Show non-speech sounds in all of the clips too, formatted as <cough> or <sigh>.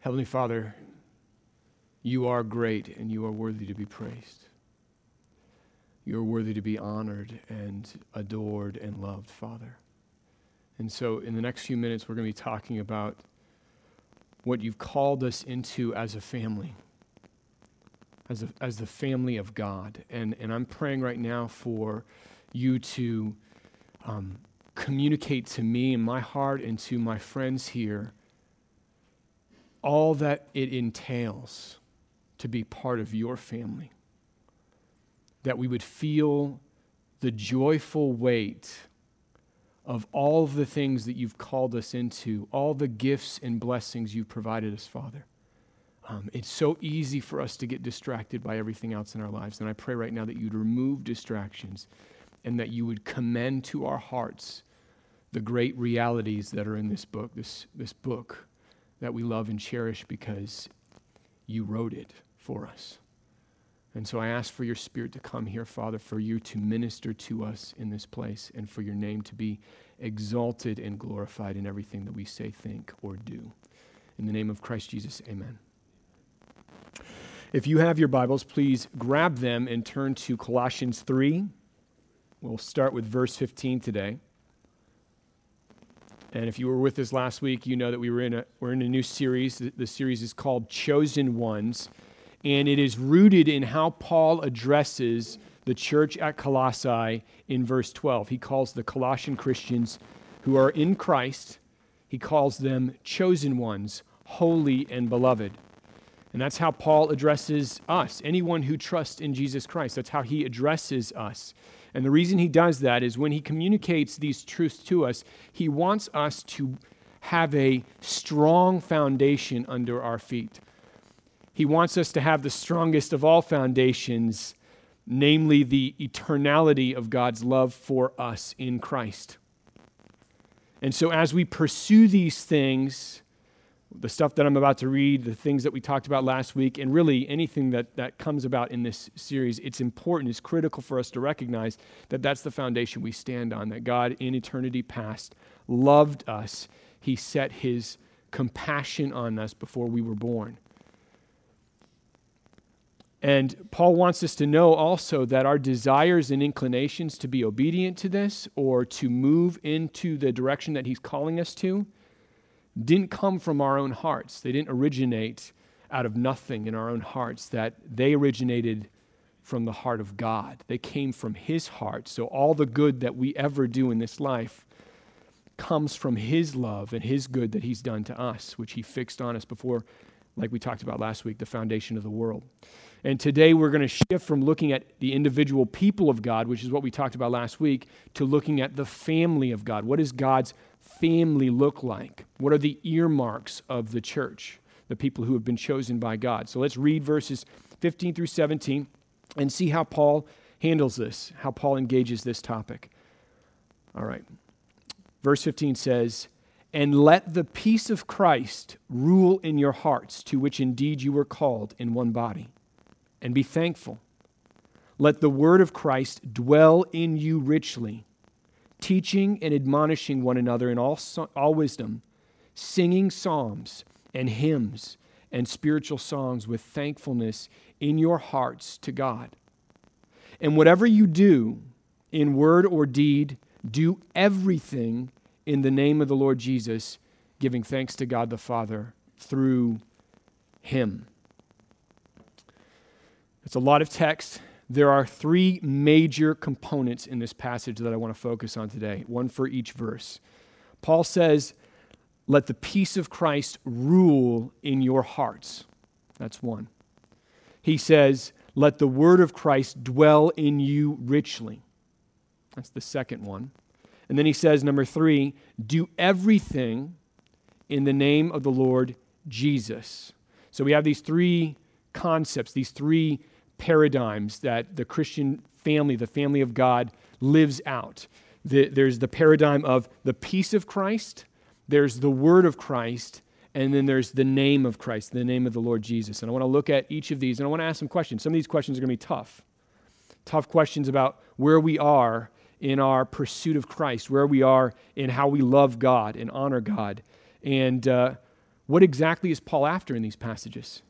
Heavenly Father, you are great and you are worthy to be praised. You are worthy to be honored and adored and loved, Father. And so, in the next few minutes, we're going to be talking about what you've called us into as a family, as, a, as the family of God. And, and I'm praying right now for you to um, communicate to me in my heart and to my friends here all that it entails to be part of your family. That we would feel the joyful weight of all of the things that you've called us into, all the gifts and blessings you've provided us, Father. Um, it's so easy for us to get distracted by everything else in our lives. And I pray right now that you'd remove distractions and that you would commend to our hearts the great realities that are in this book, this, this book that we love and cherish because you wrote it for us. And so I ask for your spirit to come here, Father, for you to minister to us in this place and for your name to be exalted and glorified in everything that we say, think, or do. In the name of Christ Jesus, amen. If you have your Bibles, please grab them and turn to Colossians 3. We'll start with verse 15 today. And if you were with us last week, you know that we were in a, we're in a new series. The, the series is called Chosen Ones, and it is rooted in how Paul addresses the church at Colossae in verse 12. He calls the Colossian Christians who are in Christ, he calls them chosen ones, holy and beloved. And that's how Paul addresses us, anyone who trusts in Jesus Christ. That's how he addresses us. And the reason he does that is when he communicates these truths to us, he wants us to have a strong foundation under our feet. He wants us to have the strongest of all foundations, namely the eternality of God's love for us in Christ. And so, as we pursue these things, the stuff that I'm about to read, the things that we talked about last week, and really anything that, that comes about in this series, it's important, it's critical for us to recognize that that's the foundation we stand on, that God in eternity past loved us. He set his compassion on us before we were born. And Paul wants us to know also that our desires and inclinations to be obedient to this or to move into the direction that he's calling us to didn't come from our own hearts. They didn't originate out of nothing in our own hearts, that they originated from the heart of God. They came from His heart. So all the good that we ever do in this life comes from His love and His good that He's done to us, which He fixed on us before, like we talked about last week, the foundation of the world. And today we're going to shift from looking at the individual people of God, which is what we talked about last week, to looking at the family of God. What is God's family look like? What are the earmarks of the church, the people who have been chosen by God? So let's read verses 15 through 17 and see how Paul handles this, how Paul engages this topic. All right. Verse 15 says, And let the peace of Christ rule in your hearts, to which indeed you were called in one body, and be thankful. Let the word of Christ dwell in you richly teaching and admonishing one another in all, all wisdom, singing psalms and hymns and spiritual songs with thankfulness in your hearts to God. And whatever you do, in word or deed, do everything in the name of the Lord Jesus, giving thanks to God the Father through him. It's a lot of text there are three major components in this passage that I want to focus on today, one for each verse. Paul says, Let the peace of Christ rule in your hearts. That's one. He says, Let the word of Christ dwell in you richly. That's the second one. And then he says, number three, do everything in the name of the Lord Jesus. So we have these three concepts, these three paradigms that the Christian family, the family of God, lives out. The, there's the paradigm of the peace of Christ, there's the word of Christ, and then there's the name of Christ, the name of the Lord Jesus. And I want to look at each of these and I want to ask some questions. Some of these questions are going to be tough. Tough questions about where we are in our pursuit of Christ, where we are in how we love God and honor God. And uh, What exactly is Paul after in these passages?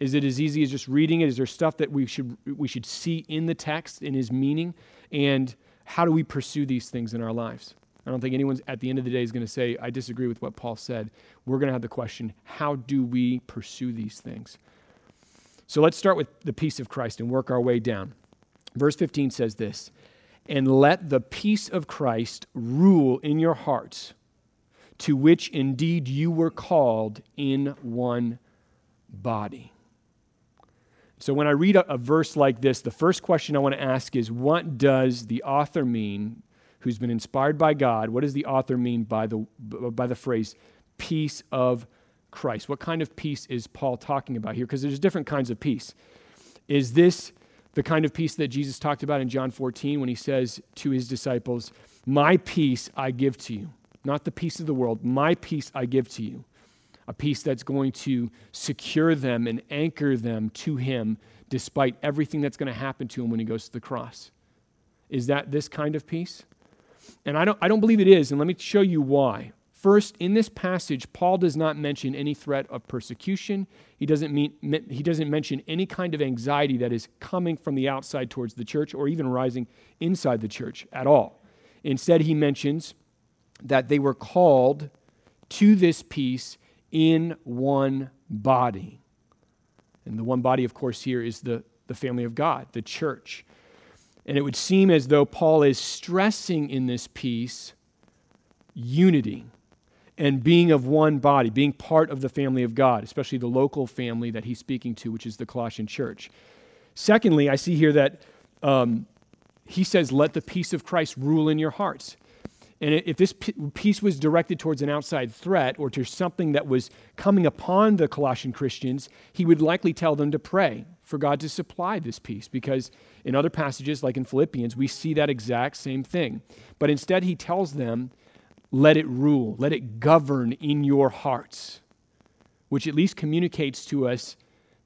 Is it as easy as just reading it? Is there stuff that we should, we should see in the text, in his meaning? And how do we pursue these things in our lives? I don't think anyone's at the end of the day is going to say, I disagree with what Paul said. We're going to have the question, how do we pursue these things? So let's start with the peace of Christ and work our way down. Verse 15 says this And let the peace of Christ rule in your hearts, to which indeed you were called in one body. So when I read a, a, verse like this, the first question I want to ask is what does the author mean, who's been inspired by God, what does the author mean by the, by the phrase peace of Christ? What kind of peace is Paul talking about here? Because there's different kinds of peace. Is this the kind of peace that Jesus talked about in John 14 when he says to his disciples, My peace I give to you, not the peace of the world, my peace I give to you a peace that's going to secure them and anchor them to Him despite everything that's going to happen to Him when He goes to the cross. Is that this kind of peace? And I don't, I don't believe it is, and let me show you why. First, in this passage, Paul does not mention any threat of persecution. He doesn't, mean, he doesn't mention any kind of anxiety that is coming from the outside towards the church or even rising inside the church at all. Instead, he mentions that they were called to this peace in one body. And the one body, of course, here is the, the family of God, the church. And it would seem as though Paul is stressing in this piece unity and being of one body, being part of the family of God, especially the local family that he's speaking to, which is the Colossian church. Secondly, I see here that um, he says, Let the peace of Christ rule in your hearts. And if this peace was directed towards an outside threat or to something that was coming upon the Colossian Christians, he would likely tell them to pray for God to supply this peace because in other passages, like in Philippians, we see that exact same thing. But instead, he tells them, let it rule, let it govern in your hearts, which at least communicates to us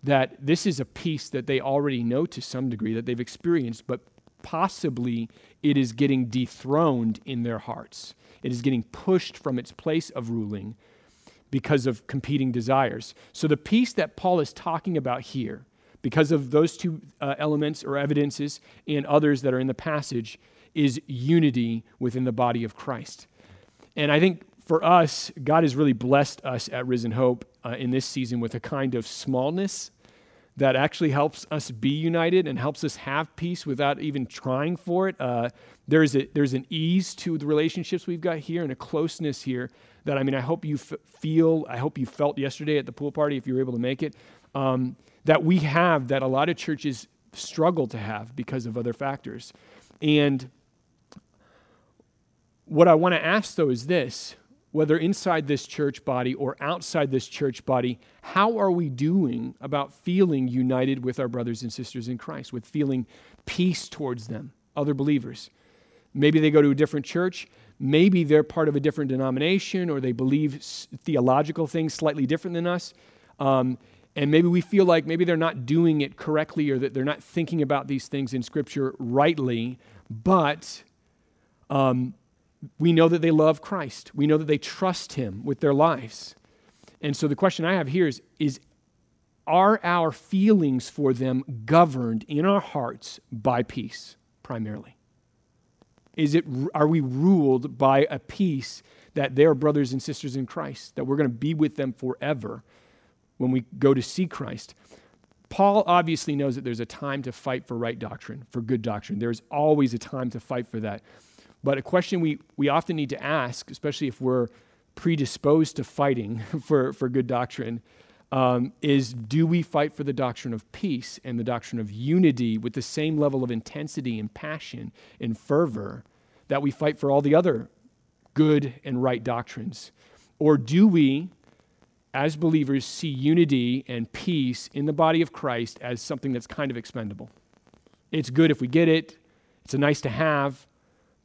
that this is a peace that they already know to some degree, that they've experienced, but possibly it is getting dethroned in their hearts. It is getting pushed from its place of ruling because of competing desires. So, the peace that Paul is talking about here, because of those two uh, elements or evidences and others that are in the passage, is unity within the body of Christ. And I think for us, God has really blessed us at Risen Hope uh, in this season with a kind of smallness that actually helps us be united and helps us have peace without even trying for it. Uh, there's, a, there's an ease to the relationships we've got here and a closeness here that, I mean, I hope you f- feel, I hope you felt yesterday at the pool party if you were able to make it, um, that we have that a lot of churches struggle to have because of other factors. And what I want to ask, though, is this whether inside this church body or outside this church body, how are we doing about feeling united with our brothers and sisters in Christ, with feeling peace towards them, other believers? Maybe they go to a different church. Maybe they're part of a different denomination or they believe theological things slightly different than us. Um, and maybe we feel like maybe they're not doing it correctly or that they're not thinking about these things in Scripture rightly, but um, we know that they love Christ. We know that they trust Him with their lives. And so the question I have here is, is are our feelings for them governed in our hearts by peace primarily? Is it, are we ruled by a peace that they're brothers and sisters in Christ, that we're going to be with them forever when we go to see Christ? Paul obviously knows that there's a time to fight for right doctrine, for good doctrine. There's always a time to fight for that. But a question we, we often need to ask, especially if we're predisposed to fighting <laughs> for, for good doctrine, um, is do we fight for the doctrine of peace and the doctrine of unity with the same level of intensity and passion and fervor that we fight for all the other good and right doctrines? Or do we, as believers, see unity and peace in the body of Christ as something that's kind of expendable? It's good if we get it, it's a nice to have,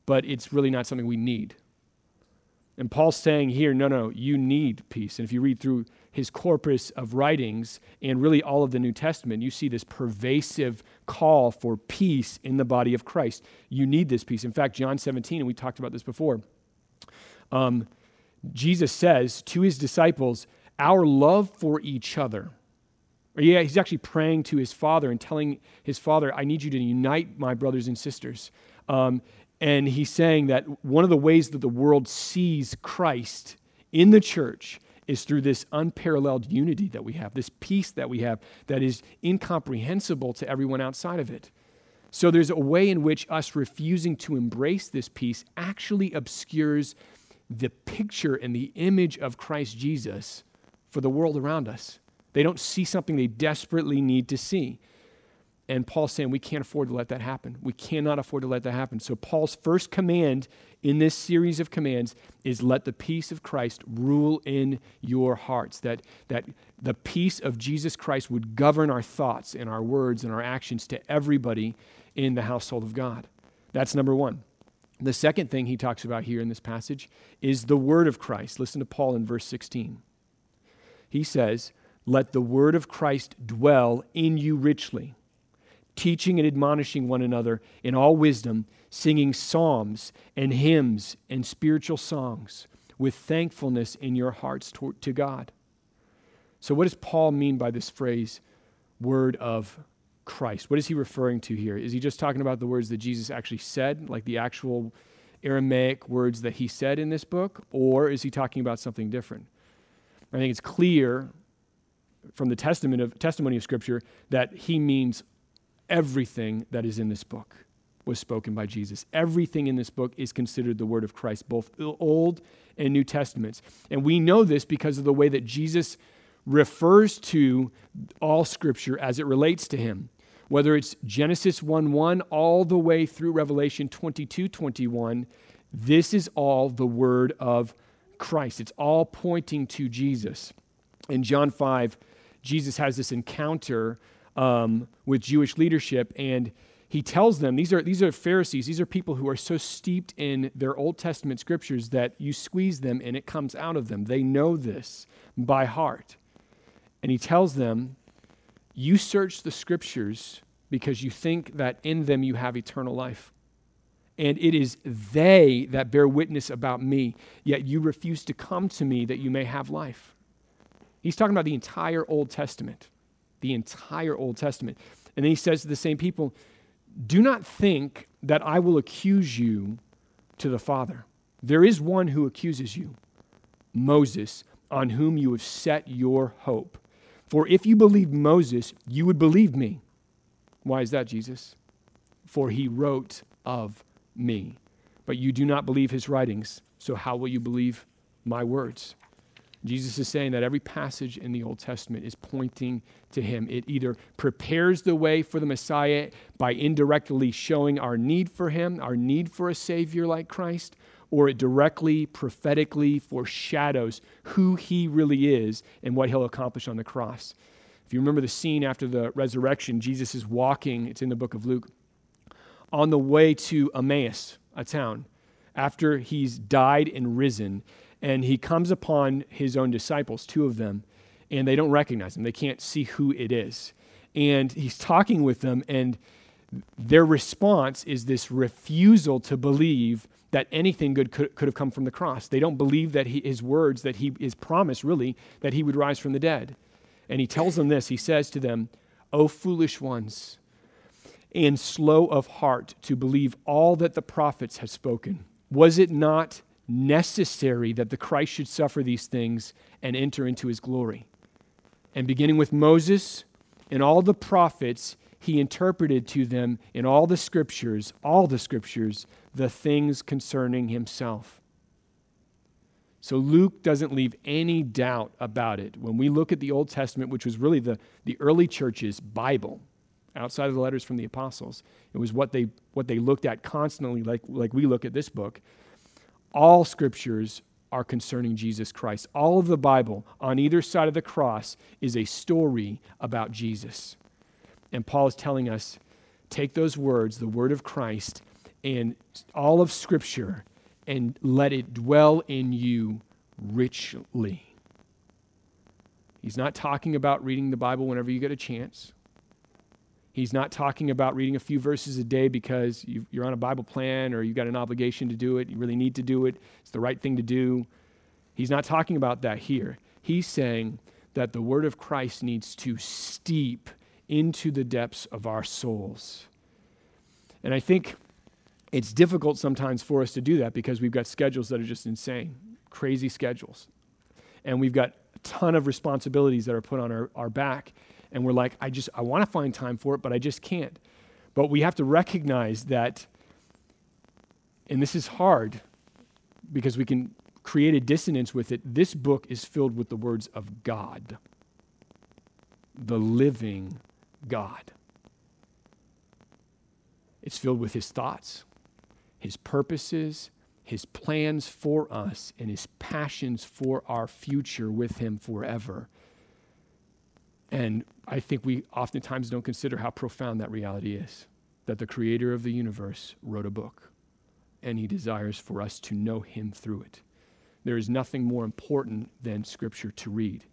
but it's really not something we need. And Paul's saying here, no, no, you need peace. And if you read through his corpus of writings and really all of the New Testament, you see this pervasive call for peace in the body of Christ. You need this peace. In fact, John 17, and we talked about this before, um, Jesus says to his disciples, our love for each other. Or yeah, he's actually praying to his father and telling his father, I need you to unite my brothers and sisters. Um, and he's saying that one of the ways that the world sees Christ in the church is through this unparalleled unity that we have, this peace that we have that is incomprehensible to everyone outside of it. So there's a way in which us refusing to embrace this peace actually obscures the picture and the image of Christ Jesus for the world around us. They don't see something they desperately need to see. And Paul's saying we can't afford to let that happen. We cannot afford to let that happen. So, Paul's first command in this series of commands is let the peace of Christ rule in your hearts. That, that the peace of Jesus Christ would govern our thoughts and our words and our actions to everybody in the household of God. That's number one. The second thing he talks about here in this passage is the word of Christ. Listen to Paul in verse 16. He says, Let the word of Christ dwell in you richly, teaching and admonishing one another in all wisdom, singing psalms and hymns and spiritual songs with thankfulness in your hearts to, God. So, what does Paul mean by this phrase, word of Christ. What is he referring to here? Is he just talking about the words that Jesus actually said, like the actual Aramaic words that he said in this book, or is he talking about something different? I think it's clear from the testament of, testimony of Scripture that he means everything that is in this book was spoken by Jesus. Everything in this book is considered the word of Christ, both Old and New Testaments. And we know this because of the way that Jesus refers to all Scripture as it relates to him whether it's Genesis 1 1 all the way through Revelation 22 21, this is all the word of Christ. It's all pointing to Jesus. In John 5, Jesus has this encounter um, with Jewish leadership, and he tells them these are, these are Pharisees, these are people who are so steeped in their Old Testament scriptures that you squeeze them and it comes out of them. They know this by heart. And he tells them, you search the scriptures because you think that in them you have eternal life. And it is they that bear witness about me, yet you refuse to come to me that you may have life. He's talking about the entire Old Testament. The entire Old Testament. And then he says to the same people, Do not think that I will accuse you to the Father. There is one who accuses you, Moses, on whom you have set your hope. For if you believed Moses, you would believe me. Why is that, Jesus? For he wrote of me. But you do not believe his writings, so how will you believe my words? Jesus is saying that every passage in the Old Testament is pointing to him. It either prepares the way for the Messiah by indirectly showing our need for him, our need for a Savior like Christ, or it directly, prophetically foreshadows who he really is and what he'll accomplish on the cross. If you remember the scene after the resurrection, Jesus is walking, it's in the book of Luke, on the way to Emmaus, a town, after he's died and risen. And he comes upon his own disciples, two of them, and they don't recognize him. They can't see who it is. And he's talking with them, and their response is this refusal to believe that anything good could, could have come from the cross. They don't believe that he, his words, that he, his promise, really, that he would rise from the dead. And he tells them this He says to them, O foolish ones, and slow of heart to believe all that the prophets have spoken. Was it not necessary that the Christ should suffer these things and enter into his glory? And beginning with Moses and all the prophets, he interpreted to them in all the scriptures, all the scriptures, the things concerning himself. So Luke doesn't leave any doubt about it. When we look at the Old Testament, which was really the, the early church's Bible, outside of the letters from the apostles, it was what they, what they looked at constantly, like, like we look at this book. All scriptures are concerning Jesus Christ. All of the Bible on either side of the cross is a story about Jesus. And Paul is telling us take those words, the word of Christ, and all of Scripture, and let it dwell in you richly. He's not talking about reading the Bible whenever you get a chance. He's not talking about reading a few verses a day because you are on a Bible plan or you've got an obligation to do it. You really need to do it. It's the right thing to do. He's not talking about that here. He's saying that the word of Christ needs to steep into the depths of our souls. And I think it's difficult sometimes for us to do that because we've got schedules that are just insane, crazy schedules. And we've got a ton of responsibilities that are put on our, our back. And we're like, I just, I want to find time for it, but I just can't. But we have to recognize that, and this is hard because we can create a dissonance with it. This book is filled with the words of God, the living God. It's filled with his thoughts, his purposes, his plans for us, and his passions for our future with him forever. And I think we oftentimes don't consider how profound that reality is that the creator of the universe wrote a book, and he desires for us to know him through it. There is nothing more important than scripture to read.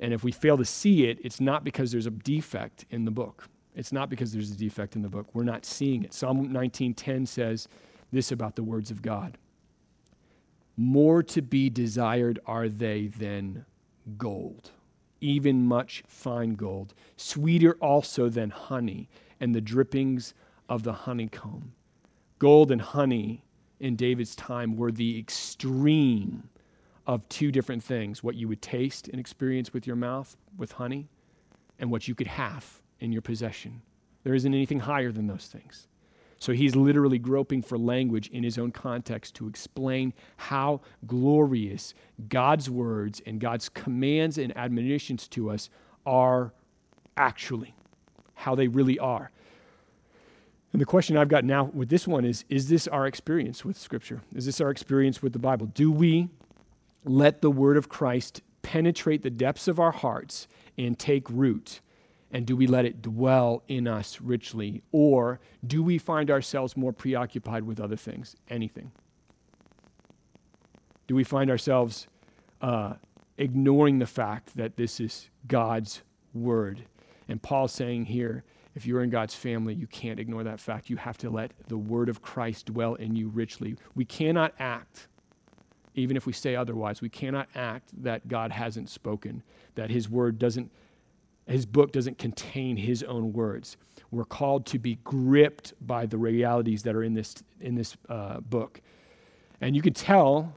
And if we fail to see it, it's not because there's a defect in the book. It's not because there's a defect in the book. We're not seeing it. Psalm 19:10 says this about the words of God. More to be desired are they than gold, even much fine gold, sweeter also than honey and the drippings of the honeycomb. Gold and honey in David's time were the extreme of two different things what you would taste and experience with your mouth with honey, and what you could have in your possession. There isn't anything higher than those things. So he's literally groping for language in his own context to explain how glorious God's words and God's commands and admonitions to us are actually, how they really are. And the question I've got now with this one is Is this our experience with Scripture? Is this our experience with the Bible? Do we let the word of Christ penetrate the depths of our hearts and take root? And do we let it dwell in us richly? Or do we find ourselves more preoccupied with other things? Anything? Do we find ourselves uh, ignoring the fact that this is God's word? And Paul's saying here, if you're in God's family, you can't ignore that fact. You have to let the word of Christ dwell in you richly. We cannot act even if we say otherwise. We cannot act that God hasn't spoken, that his word doesn't, his book doesn't contain his own words. We're called to be gripped by the realities that are in this, in this uh, book. And you can tell,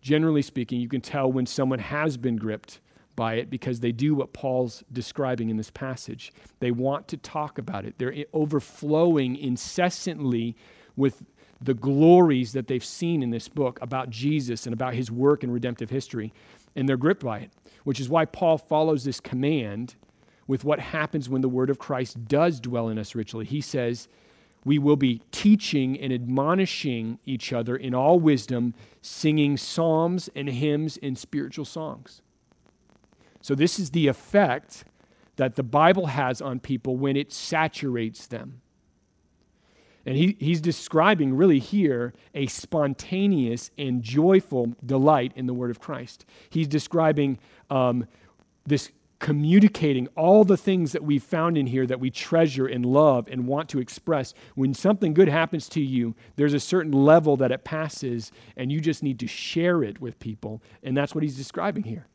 generally speaking, you can tell when someone has been gripped by it because they do what Paul's describing in this passage. They want to talk about it, they're overflowing incessantly with the glories that they've seen in this book about Jesus and about his work in redemptive history, and they're gripped by it, which is why Paul follows this command with what happens when the word of Christ does dwell in us richly. He says, we will be teaching and admonishing each other in all wisdom, singing psalms and hymns and spiritual songs. So, this is the effect that the Bible has on people when it saturates them. And he, he's describing really here a spontaneous and joyful delight in the word of Christ. He's describing um, this communicating all the things that we've found in here that we treasure and love and want to express. When something good happens to you, there's a certain level that it passes, and you just need to share it with people. And that's what he's describing here.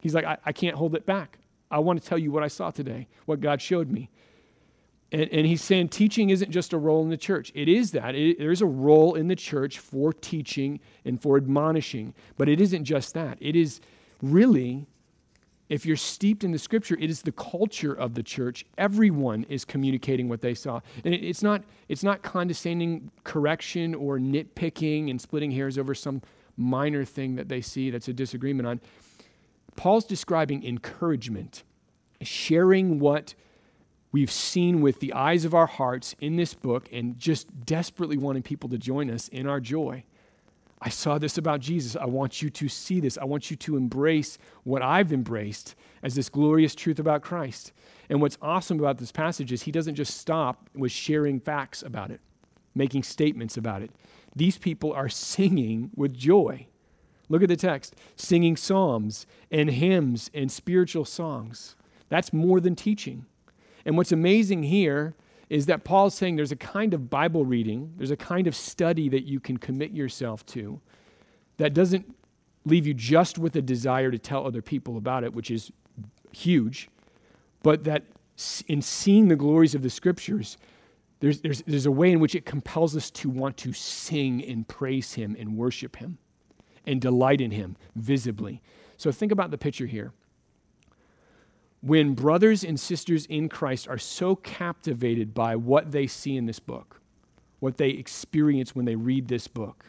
He's like, I, I can't hold it back. I want to tell you what I saw today, what God showed me. And, and, he's saying teaching isn't just a role in the church. It is that. It, there is a role in the church for teaching and for admonishing. But it isn't just that. It is really, if you're steeped in the scripture, it is the culture of the church. Everyone is communicating what they saw. And it, it's, not, it's not condescending correction or nitpicking and splitting hairs over some minor thing that they see that's a disagreement on. Paul's describing encouragement, sharing what we've seen with the eyes of our hearts in this book and just desperately wanting people to join us in our joy. I saw this about Jesus. I want you to see this. I want you to embrace what I've embraced as this glorious truth about Christ. And what's awesome about this passage is he doesn't just stop with sharing facts about it, making statements about it. These people are singing with joy. Look at the text singing psalms and hymns and spiritual songs. That's more than teaching. And what's amazing here is that Paul's saying there's a kind of Bible reading, there's a kind of study that you can commit yourself to that doesn't leave you just with a desire to tell other people about it, which is huge, but that in seeing the glories of the scriptures, there's, there's, there's a way in which it compels us to want to sing and praise Him and worship Him and delight in Him visibly. So think about the picture here. When brothers and sisters in Christ are so captivated by what they see in this book, what they experience when they read this book,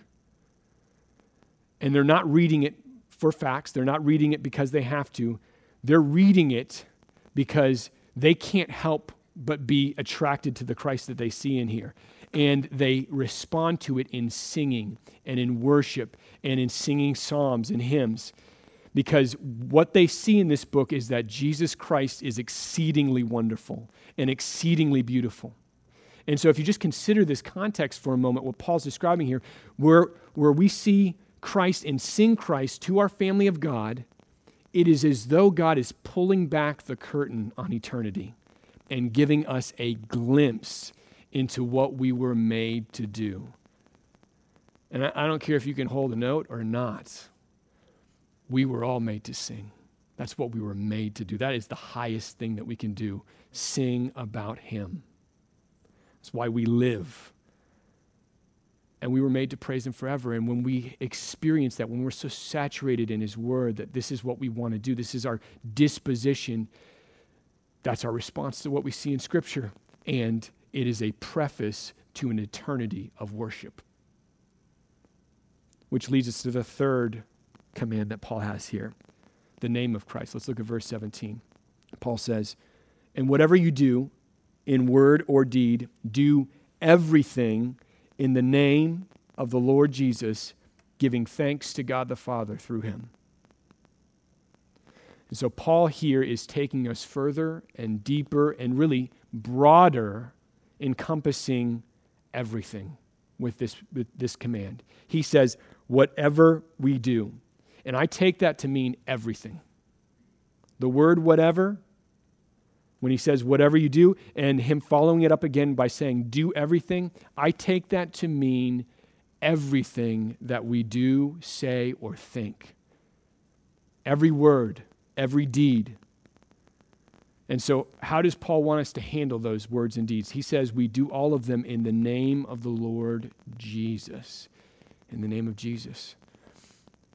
and they're not reading it for facts, they're not reading it because they have to, they're reading it because they can't help but be attracted to the Christ that they see in here. And they respond to it in singing and in worship and in singing psalms and hymns. Because what they see in this book is that Jesus Christ is exceedingly wonderful and exceedingly beautiful. And so, if you just consider this context for a moment, what Paul's describing here, where, where we see Christ and sing Christ to our family of God, it is as though God is pulling back the curtain on eternity and giving us a glimpse into what we were made to do. And I, I don't care if you can hold a note or not, we were all made to sing. That's what we were made to do. That is the highest thing that we can do sing about Him. That's why we live. And we were made to praise Him forever. And when we experience that, when we're so saturated in His Word that this is what we want to do, this is our disposition, that's our response to what we see in Scripture. And it is a preface to an eternity of worship. Which leads us to the third command that Paul has here the name of Christ. Let's look at verse 17. Paul says, And whatever you do, in word or deed, do everything in the name of the Lord Jesus, giving thanks to God the Father through him. And so, Paul here is taking us further and deeper and really broader, encompassing everything with this, with this command. He says, whatever we do. And I take that to mean everything. The word whatever, when he says whatever you do, and him following it up again by saying do everything, I take that to mean everything that we do, say, or think. Every word, every deed. And so, how does Paul want us to handle those words and deeds? He says we do all of them in the name of the Lord Jesus. In the name of Jesus.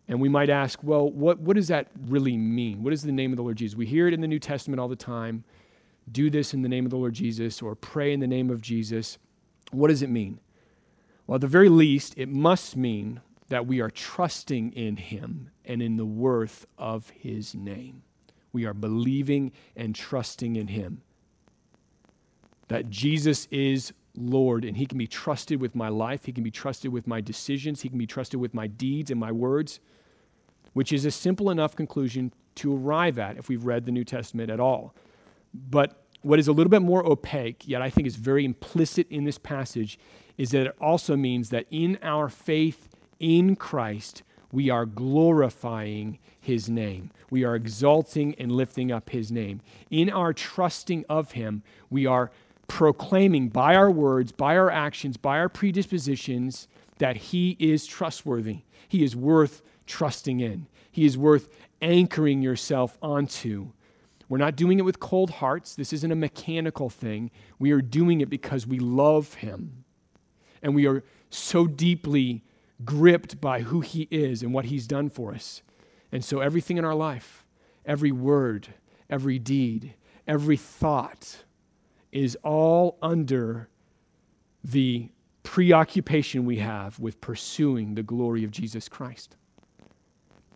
And we might ask, well, what, what does that really mean? What is the name of the Lord Jesus? We hear it in the New Testament all the time. Do this in the name of the Lord Jesus, or pray in the name of Jesus. What does it mean? Well, at the very least, it must mean that we are trusting in Him and in the worth of His name. We are believing and trusting in Him. That Jesus is Lord and He can be trusted with my life, He can be trusted with my decisions, He can be trusted with my deeds and my words, which is a simple enough conclusion to arrive at if we've read the New Testament at all. But what is a little bit more opaque, yet I think is very implicit in this passage, is that it also means that in our faith in Christ, we are glorifying his name. We are exalting and lifting up his name. In our trusting of him, we are proclaiming by our words, by our actions, by our predispositions that he is trustworthy. He is worth trusting in. He is worth anchoring yourself onto. We're not doing it with cold hearts. This isn't a mechanical thing. We are doing it because we love him. And we are so deeply gripped by who He is and what He's done for us. And so everything in our life, every word, every deed, every thought is all under the preoccupation we have with pursuing the glory of Jesus Christ.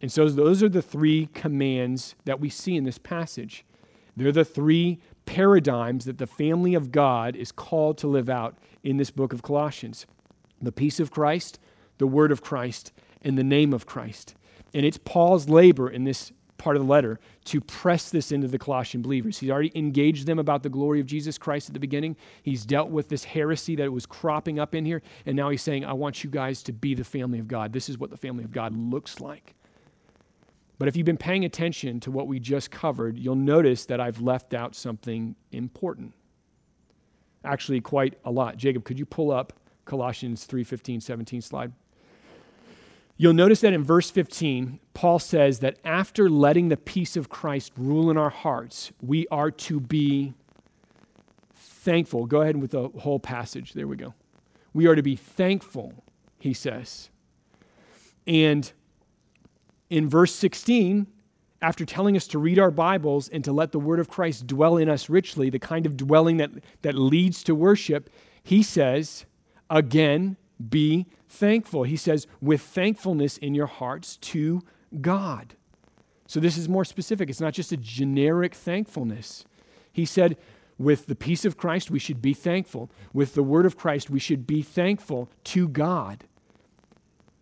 And so those are the three commands that we see in this passage. They're the three paradigms that the family of God is called to live out in this book of Colossians the peace of Christ, the word of Christ and the name of Christ. And it's Paul's labor in this part of the letter to press this into the Colossian believers. He's already engaged them about the glory of Jesus Christ at the beginning. He's dealt with this heresy that was cropping up in here. And now he's saying, I want you guys to be the family of God. This is what the family of God looks like. But if you've been paying attention to what we just covered, you'll notice that I've left out something important. Actually, quite a lot. Jacob, could you pull up Colossians 3 15, 17 slide? You'll notice that in verse 15, Paul says that after letting the peace of Christ rule in our hearts, we are to be thankful. Go ahead with the whole passage. There we go. We are to be thankful, he says. And in verse 16, after telling us to read our Bibles and to let the word of Christ dwell in us richly, the kind of dwelling that, that leads to worship, he says, again, be thankful. He says, with thankfulness in your hearts to God. So this is more specific. It's not just a generic thankfulness. He said, with the peace of Christ, we should be thankful. With the word of Christ, we should be thankful to God.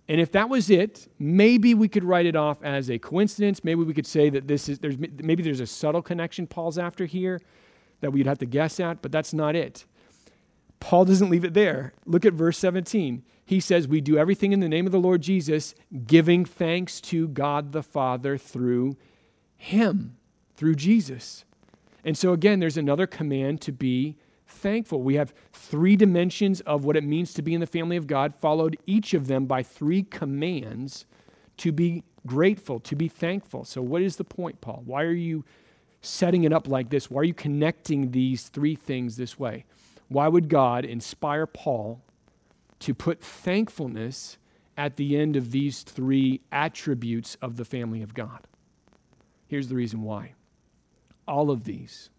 And if that was it, maybe we could write it off as a coincidence. Maybe we could say that this is there's maybe there's a subtle connection Paul's after here that we'd have to guess at, but that's not it. Paul doesn't leave it there. Look at verse 17. He says, We do everything in the name of the Lord Jesus, giving thanks to God the Father through Him, through Jesus. And so, again, there's another command to be thankful. We have three dimensions of what it means to be in the family of God, followed each of them by three commands to be grateful, to be thankful. So, what is the point, Paul? Why are you setting it up like this? Why are you connecting these three things this way? Why would God inspire Paul to put thankfulness at the end of these three attributes of the family of God? Here's the reason why. All of these,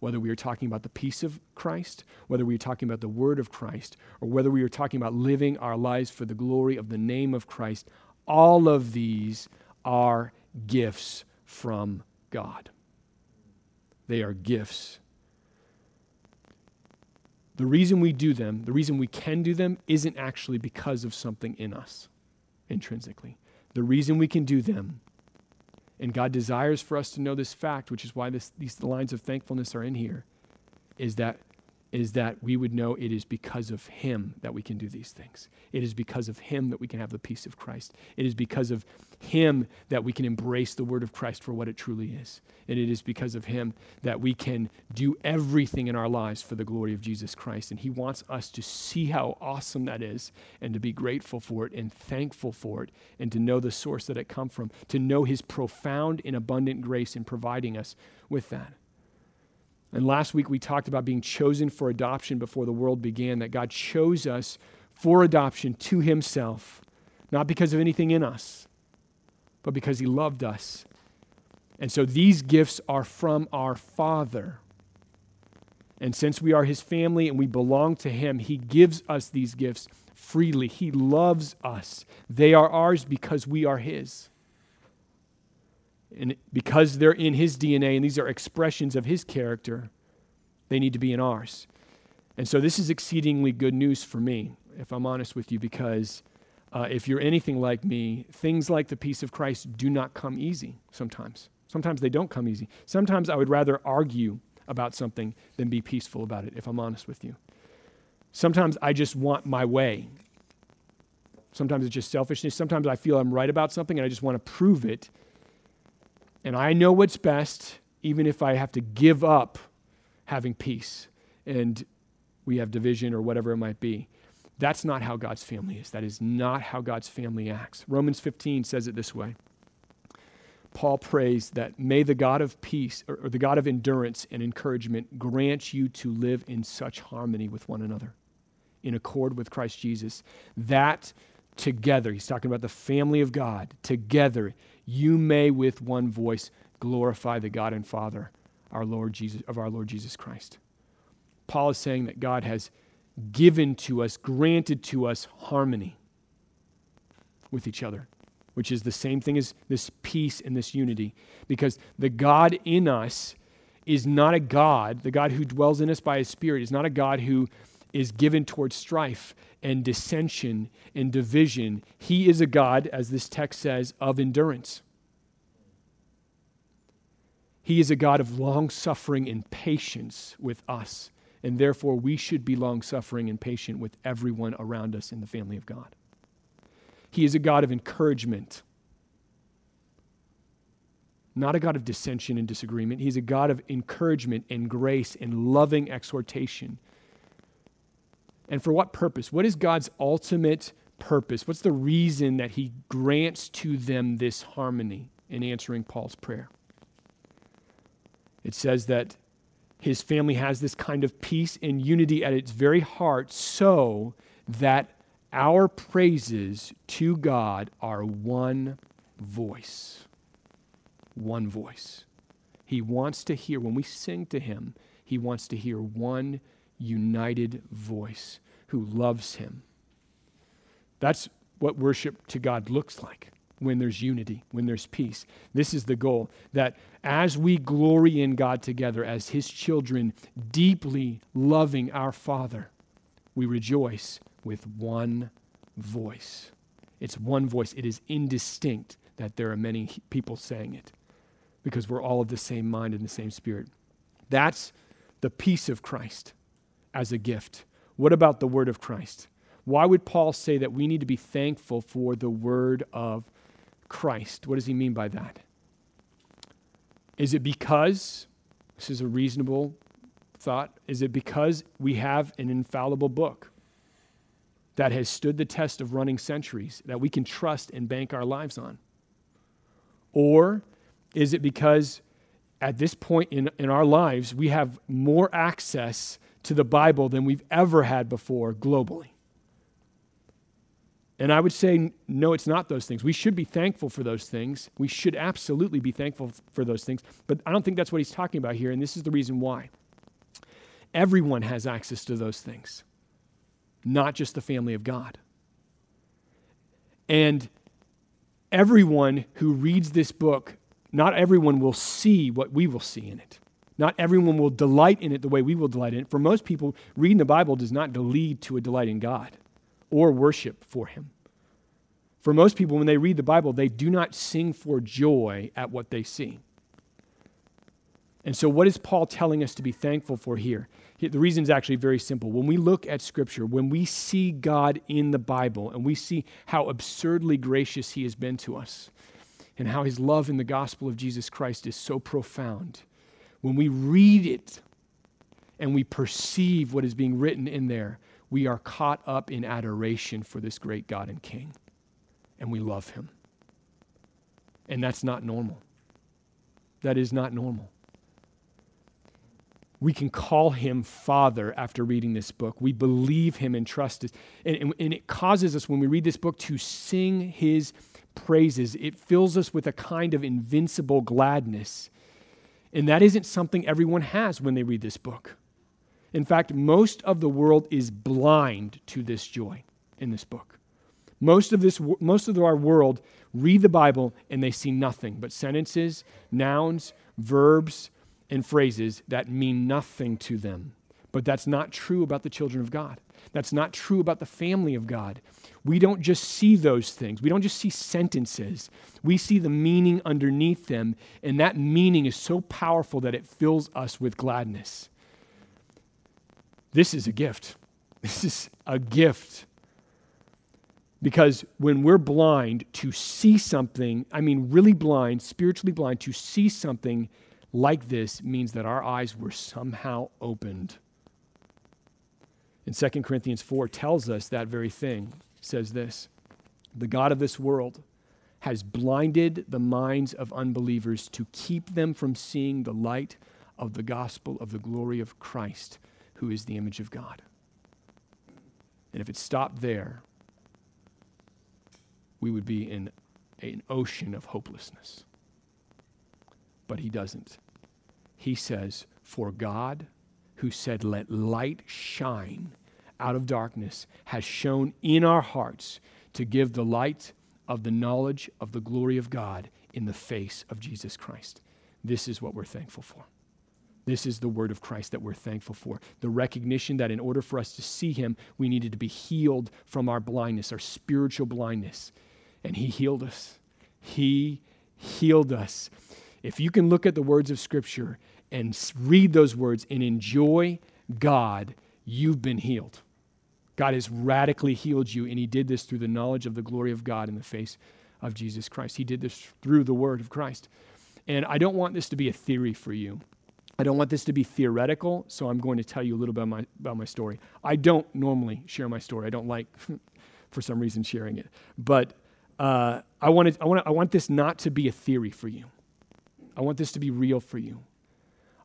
whether we are talking about the peace of Christ, whether we are talking about the word of Christ, or whether we are talking about living our lives for the glory of the name of Christ, all of these are gifts from God. They are gifts the reason we do them, the reason we can do them, isn't actually because of something in us intrinsically. The reason we can do them, and God desires for us to know this fact, which is why this, these lines of thankfulness are in here, is that is that we would know it is because of Him that we can do these things. It is because of Him that we can have the peace of Christ. It is because of Him that we can embrace the Word of Christ for what it truly is. And it is because of Him that we can do everything in our lives for the glory of Jesus Christ. And He wants us to see how awesome that is and to be grateful for it and thankful for it and to know the source that it come from, to know His profound and abundant grace in providing us with that. And last week we talked about being chosen for adoption before the world began, that God chose us for adoption to Himself, not because of anything in us, but because He loved us. And so these gifts are from our Father. And since we are His family and we belong to Him, He gives us these gifts freely. He loves us. They are ours because we are His. And because they're in his DNA and these are expressions of his character, they need to be in ours. And so this is exceedingly good news for me, if I'm honest with you, because uh, if you're anything like me, things like the peace of Christ do not come easy sometimes. Sometimes they don't come easy. Sometimes I would rather argue about something than be peaceful about it, if I'm honest with you. Sometimes I just want my way. Sometimes it's just selfishness. Sometimes I feel I'm right about something and I just want to prove it and I know what's best, even if I have to give up having peace and we have division or whatever it might be. That's not how God's family is. That is not how God's family acts. Romans 15 says it this way. Paul prays that may the God of peace or, or, the God of endurance and encouragement grant you to live in such harmony with one another, in accord with Christ Jesus, that together, he's talking about the family of God, together you may with one voice glorify the God and Father our Lord Jesus, of our Lord Jesus Christ. Paul is saying that God has given to us, granted to us harmony with each other, which is the same thing as this peace and this unity. Because the God in us is not a God, the God who dwells in us by his Spirit is not a God who is given towards strife and dissension and division. He is a God, as this text says, of endurance. He is a God of long suffering and patience with us, and therefore we should be long suffering and patient with everyone around us in the family of God. He is a God of encouragement, not a God of dissension and disagreement. He's a God of encouragement and grace and loving exhortation and for what purpose? What is God's ultimate purpose? What's the reason that he grants to them this harmony in answering Paul's prayer? It says that his family has this kind of peace and unity at its very heart so that our praises to God are one voice. One voice. He wants to hear, when we sing to him, he wants to hear one united voice who loves him. That's what worship to God looks like when there's unity, when there's peace. This is the goal that as we glory in God together as his children, deeply loving our Father, we rejoice with one voice. It's one voice. It is indistinct that there are many people saying it because we're all of the same mind and the same spirit. That's the peace of Christ as a gift. What about the word of Christ? Why would Paul say that we need to be thankful for the word of Christ? What does he mean by that? Is it because, this is a reasonable thought, is it because we have an infallible book that has stood the test of running centuries that we can trust and bank our lives on? Or is it because at this point in, in our lives we have more access to the Bible than we've ever had before globally? And I would say, no, it's not those things. We should be thankful for those things. We should absolutely be thankful for those things. But I don't think that's what he's talking about here, and this is the reason why. Everyone has access to those things, not just the family of God. And everyone who reads this book, not everyone will see what we will see in it. Not everyone will delight in it the way we will delight in it. For most people, reading the Bible does not lead to a delight in God or worship for Him. For most people, when they read the Bible, they do not sing for joy at what they see. And so, what is Paul telling us to be thankful for here? The reason is actually very simple. When we look at Scripture, when we see God in the Bible, and we see how absurdly gracious He has been to us, and how His love in the gospel of Jesus Christ is so profound, when we read it and we perceive what is being written in there, we are caught up in adoration for this great God and King, and we love him. And that's not normal. That is not normal. We can call him Father after reading this book. We believe him and trust him. And, and, and it causes us, when we read this book, to sing his praises. It fills us with a kind of invincible gladness. And that isn't something everyone has when they read this book. In fact, most of the world is blind to this joy in this book. Most of, this, most of our world read the Bible and they see nothing but sentences, nouns, verbs, and phrases that mean nothing to them. But that's not true about the children of God. That's not true about the family of God. We don't just see those things. We don't just see sentences. We see the meaning underneath them, and that meaning is so powerful that it fills us with gladness. This is a gift. <laughs> This is a gift. Because when we're blind to see something, I mean, really blind, spiritually blind, to see something like this means that our eyes were somehow opened. And 2 Corinthians 4 tells us that very thing. Says this The God of this world has blinded the minds of unbelievers to keep them from seeing the light of the gospel of the glory of Christ who is the image of God. And if it stopped there, we would be in an ocean of hopelessness. But he doesn't. He says, For God, who said, Let light shine out of darkness, has shone in our hearts to give the light of the knowledge of the glory of God in the face of Jesus Christ. This is what we're thankful for. This is the word of Christ that we're thankful for. The recognition that in order for us to see him, we needed to be healed from our blindness, our spiritual blindness. And he healed us. He healed us. If you can look at the words of Scripture and read those words and enjoy God, you've been healed. God has radically healed you, and He did this through the knowledge of the glory of God in the face of Jesus Christ. He did this through the Word of Christ. And I don't want this to be a theory for you. I don't want this to be theoretical, so I'm going to tell you a little bit about my, about my story. I don't normally share my story. I don't like <laughs> for some reason sharing it. But uh, I, wanted, I, want I want this not to be a theory for you. I want this to be real for you.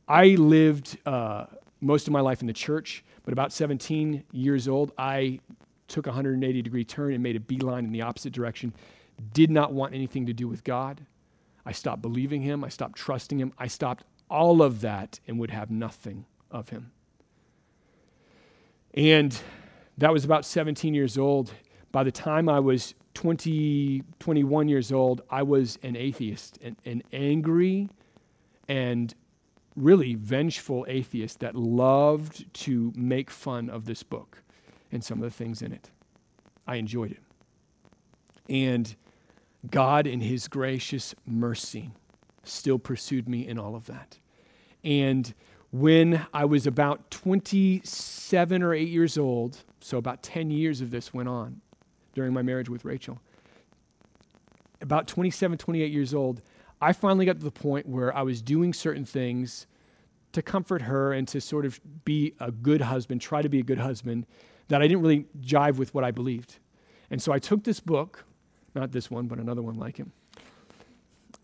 I lived uh, most of my life in the church, but about 17 years old, I took a 180 degree turn and made a beeline in the opposite direction. Did not want anything to do with God. I stopped believing Him. I stopped trusting Him. I stopped all of that and would have nothing of Him. And that was about 17 years old. By the time I was 20, 21 years old, I was an atheist, an, an angry and really vengeful atheist that loved to make fun of this book and some of the things in it. I enjoyed it. And God, in His gracious mercy, still pursued me in all of that. And when I was about 27 or 8 years old, so about 10 years of this went on during my marriage with Rachel. About 27, 28 years old, I finally got to the point where I was doing certain things to comfort her and to sort of be a good husband, try to be a good husband, that I didn't really jive with what I believed. And so I took this book, not this one, but another one like it,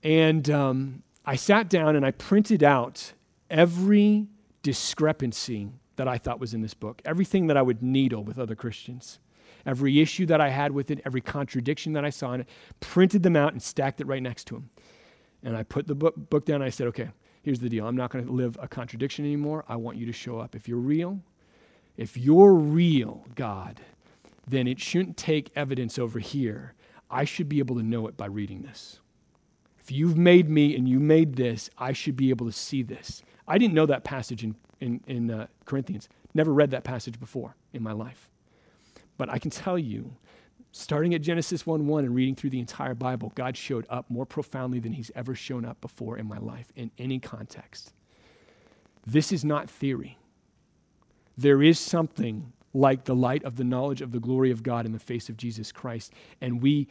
and um, I sat down and I printed out every discrepancy that I thought was in this book, everything that I would needle with other Christians, every issue that I had with it, every contradiction that I saw in it, printed them out and stacked it right next to him. And I put the book, book down I said, okay, here's the deal. I'm not going to live a contradiction anymore. I want you to show up. If you're real, if you're real, God, then it shouldn't take evidence over here. I should be able to know it by reading this. If you've made me and you made this, I should be able to see this. I didn't know that passage in, in, in uh, Corinthians. Never read that passage before in my life. But I can tell you, starting at Genesis 1 1 and reading through the entire Bible, God showed up more profoundly than he's ever shown up before in my life in any context. This is not theory. There is something like the light of the knowledge of the glory of God in the face of Jesus Christ. And we,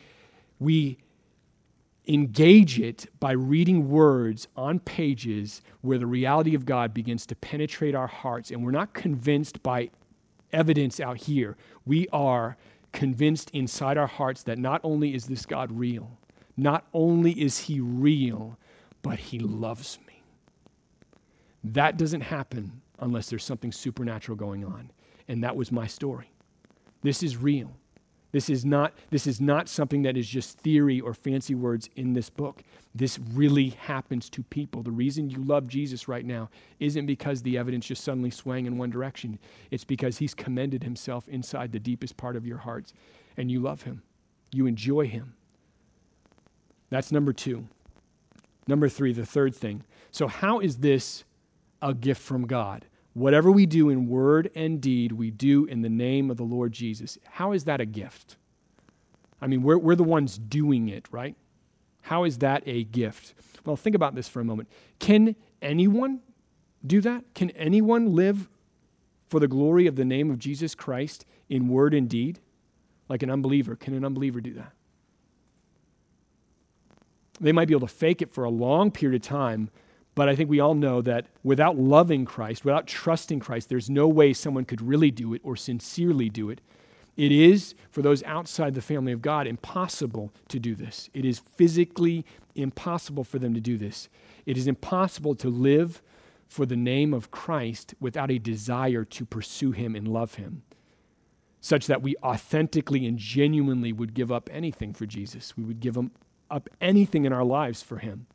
we engage it by reading words on pages where the reality of God begins to penetrate our hearts. And we're not convinced by evidence out here. We are convinced inside our hearts that not only is this God real, not only is He real, but He loves me. That doesn't happen unless there's something supernatural going on. And that was my story. This is real. This is not, this is not something that is just theory or fancy words in this book. This really happens to people. The reason you love Jesus right now isn't because the evidence just suddenly swang in one direction. It's because he's commended himself inside the deepest part of your hearts and you love him. You enjoy him. That's number two. Number three, the third thing. So, how is this a gift from God? Whatever we do in word and deed, we do in the name of the Lord Jesus. How is that a gift? I mean, we're, we're the ones doing it, right? How is that a gift? Well, think about this for a moment. Can anyone do that? Can anyone live for the glory of the name of Jesus Christ in word and deed? Like an unbeliever. Can an unbeliever do that? They might be able to fake it for a long period of time, but I think we all know that without loving Christ, without trusting Christ, there's no way someone could really do it or sincerely do it. It is, for those outside the family of God, impossible to do this. It is physically impossible for them to do this. It is impossible to live for the name of Christ without a desire to pursue Him and love Him, such that we authentically and genuinely would give up anything for Jesus. We would give up anything in our lives for Him.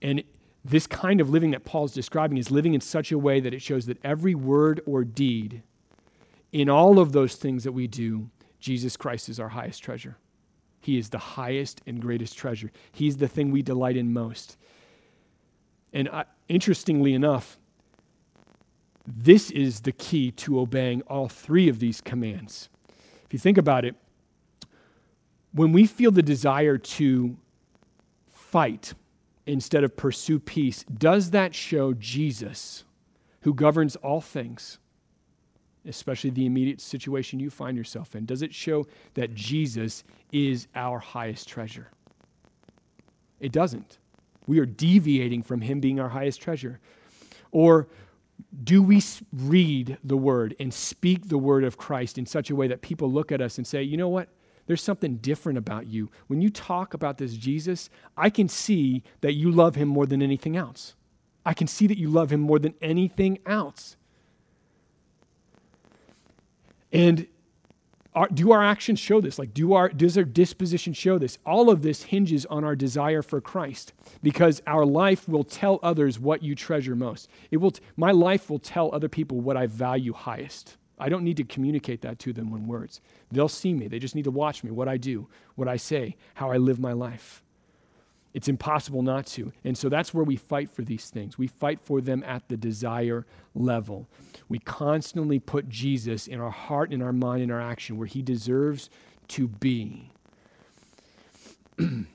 And this kind of living that Paul's describing is living in such a way that it shows that every word or deed, in all of those things that we do, Jesus Christ is our highest treasure. He is the highest and greatest treasure. He's the thing we delight in most. And uh, interestingly enough, this is the key to obeying all three of these commands. If you think about it, when we feel the desire to fight, instead of pursue peace, does that show Jesus, who governs all things, especially the immediate situation you find yourself in? Does it show that Jesus is our highest treasure? It doesn't. We are deviating from him being our highest treasure. Or do we read the word and speak the word of Christ in such a way that people look at us and say, you know what? There's something different about you. When you talk about this Jesus, I can see that you love him more than anything else. I can see that you love him more than anything else. And our, do our actions show this? Like, do our, does our disposition show this? All of this hinges on our desire for Christ because our life will tell others what you treasure most. It will, t- my life will tell other people what I value highest. I don't need to communicate that to them in words. They'll see me. They just need to watch me, what I do, what I say, how I live my life. It's impossible not to. And so that's where we fight for these things. We fight for them at the desire level. We constantly put Jesus in our heart, in our mind, in our action where he deserves to be. <clears throat> and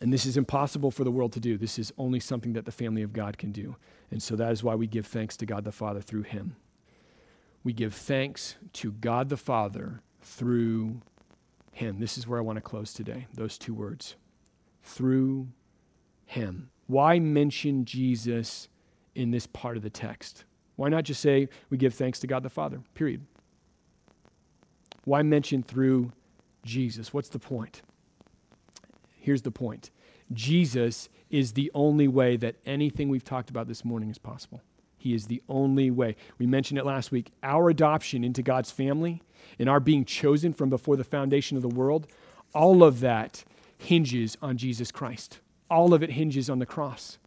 this is impossible for the world to do. This is only something that the family of God can do. And so that is why we give thanks to God the Father through him. We give thanks to God the Father through him. This is where I want to close today, those two words through him. Why mention Jesus in this part of the text? Why not just say we give thanks to God the Father? Period. Why mention through Jesus? What's the point? Here's the point Jesus is the only way that anything we've talked about this morning is possible. He is the only way. We mentioned it last week. Our adoption into God's family and our being chosen from before the foundation of the world, all of that hinges on Jesus Christ. All of it hinges on the cross.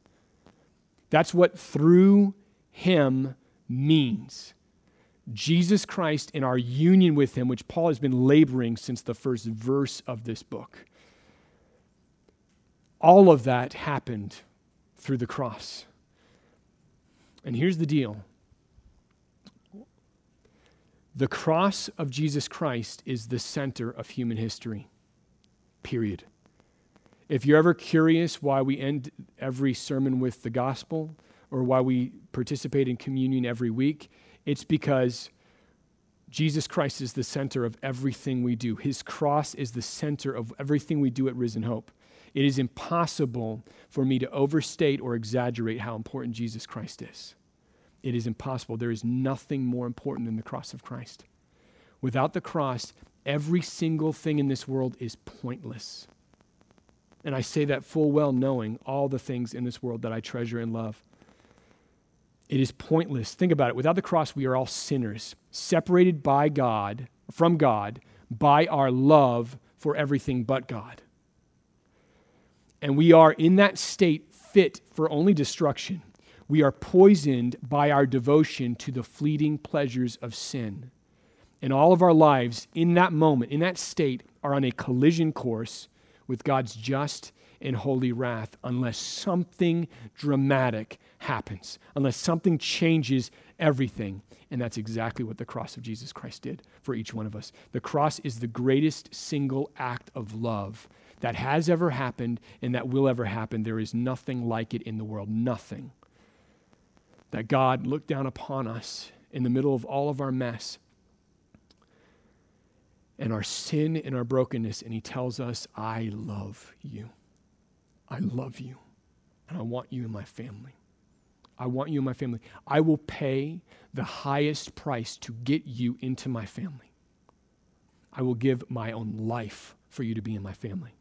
That's what through him means. Jesus Christ and our union with him, which Paul has been laboring since the first verse of this book. All of that happened through the cross. And here's the deal the cross of Jesus Christ is the center of human history, period. If you're ever curious why we end every sermon with the gospel or why we participate in communion every week, it's because Jesus Christ is the center of everything we do. His cross is the center of everything we do at Risen Hope. It is impossible for me to overstate or exaggerate how important Jesus Christ is. It is impossible. There is nothing more important than the cross of Christ. Without the cross, every single thing in this world is pointless. And I say that full well knowing all the things in this world that I treasure and love. It is pointless. Think about it. Without the cross, we are all sinners, separated by God, from God, by our love for everything but God. And we are in that state fit for only destruction. We are poisoned by our devotion to the fleeting pleasures of sin. And all of our lives, in that moment, in that state, are on a collision course with God's just and holy wrath unless something dramatic happens, unless something changes everything. And that's exactly what the cross of Jesus Christ did for each one of us. The cross is the greatest single act of love that has ever happened and that will ever happen. There is nothing like it in the world, nothing. That God looked down upon us in the middle of all of our mess and our sin and our brokenness, and He tells us, I love you. I love you, and I want you in my family. I want you in my family. I will pay the highest price to get you into my family. I will give my own life for you to be in my family.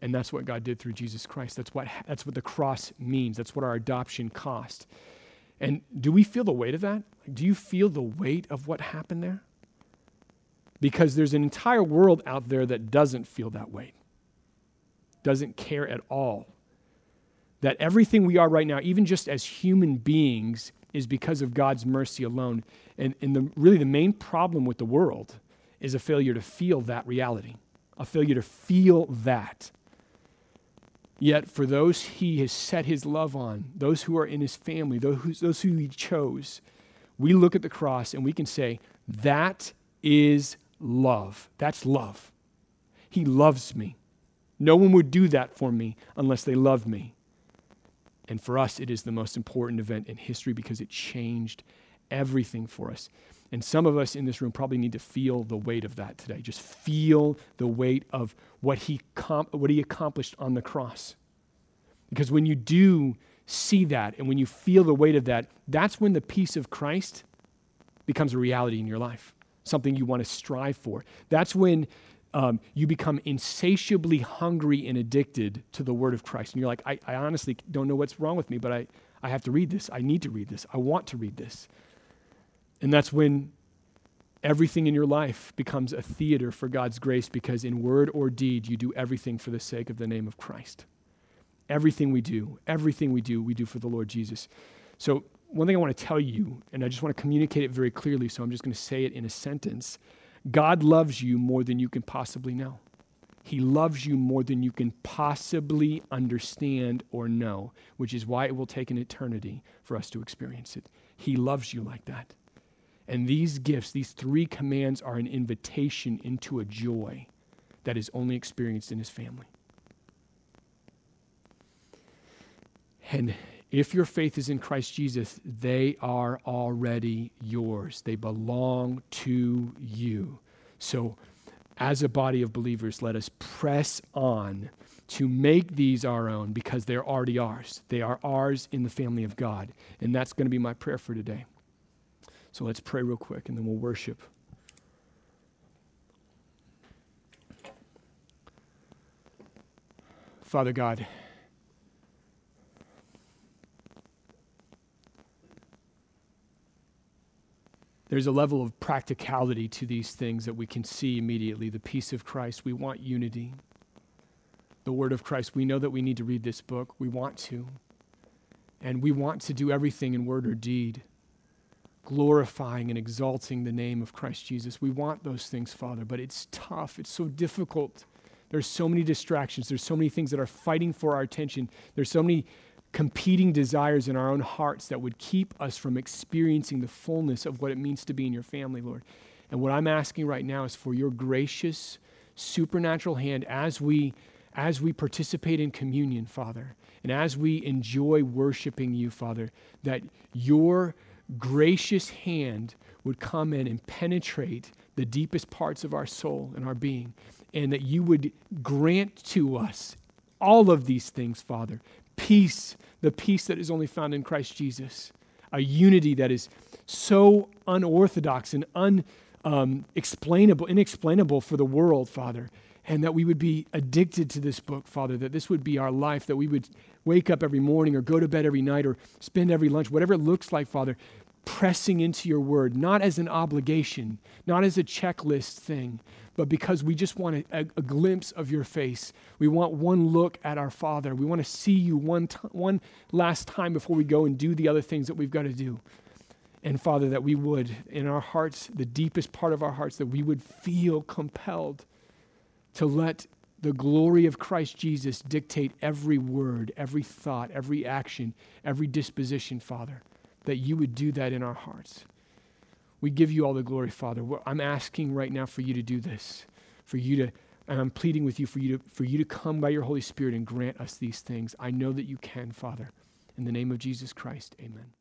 And that's what God did through Jesus Christ. That's what, that's what the cross means. That's what our adoption cost. And do we feel the weight of that? Do you feel the weight of what happened there? Because there's an entire world out there that doesn't feel that weight, doesn't care at all. That everything we are right now, even just as human beings, is because of God's mercy alone. And, and the, really, the main problem with the world is a failure to feel that reality, a failure to feel that. Yet, for those he has set his love on, those who are in his family, those, those who he chose, we look at the cross and we can say, That is love. That's love. He loves me. No one would do that for me unless they loved me. And for us, it is the most important event in history because it changed everything for us. And some of us in this room probably need to feel the weight of that today. Just feel the weight of what he, what he accomplished on the cross. Because when you do see that and when you feel the weight of that, that's when the peace of Christ becomes a reality in your life, something you want to strive for. That's when um, you become insatiably hungry and addicted to the word of Christ. And you're like, I, I honestly don't know what's wrong with me, but I, I have to read this. I need to read this. I want to read this. And that's when everything in your life becomes a theater for God's grace because in word or deed, you do everything for the sake of the name of Christ. Everything we do, everything we do, we do for the Lord Jesus. So, one thing I want to tell you, and I just want to communicate it very clearly, so I'm just going to say it in a sentence God loves you more than you can possibly know. He loves you more than you can possibly understand or know, which is why it will take an eternity for us to experience it. He loves you like that. And these gifts, these three commands, are an invitation into a joy that is only experienced in his family. And if your faith is in Christ Jesus, they are already yours. They belong to you. So, as a body of believers, let us press on to make these our own because they're already ours. They are ours in the family of God. And that's going to be my prayer for today. So let's pray real quick and then we'll worship. Father God, there's a level of practicality to these things that we can see immediately. The peace of Christ, we want unity. The word of Christ, we know that we need to read this book. We want to. And we want to do everything in word or deed, glorifying and exalting the name of Christ Jesus. We want those things, Father, but it's tough. It's so difficult. There's so many distractions. There's so many things that are fighting for our attention. There's so many competing desires in our own hearts that would keep us from experiencing the fullness of what it means to be in your family, Lord. And what I'm asking right now is for your gracious, supernatural hand as we as we participate in communion, Father, and as we enjoy worshiping you, Father, that your gracious hand would come in and penetrate the deepest parts of our soul and our being, and that you would grant to us all of these things, Father, peace, the peace that is only found in Christ Jesus, a unity that is so unorthodox and unexplainable, um, inexplainable for the world, Father, and that we would be addicted to this book, Father, that this would be our life, that we would wake up every morning or go to bed every night or spend every lunch, whatever it looks like, Father, pressing into your word, not as an obligation, not as a checklist thing, but because we just want a, a, a, glimpse of your face. We want one look at our Father. We want to see you one, t- one last time before we go and do the other things that we've got to do. And Father, that we would, in our hearts, the deepest part of our hearts, that we would feel compelled to let the glory of Christ Jesus dictate every word, every thought, every action, every disposition, Father, that you would do that in our hearts. We give you all the glory, Father. I'm asking right now for you to do this, for you to, and I'm pleading with you for you to, for you to come by your Holy Spirit and grant us these things. I know that you can, Father. In the name of Jesus Christ, amen.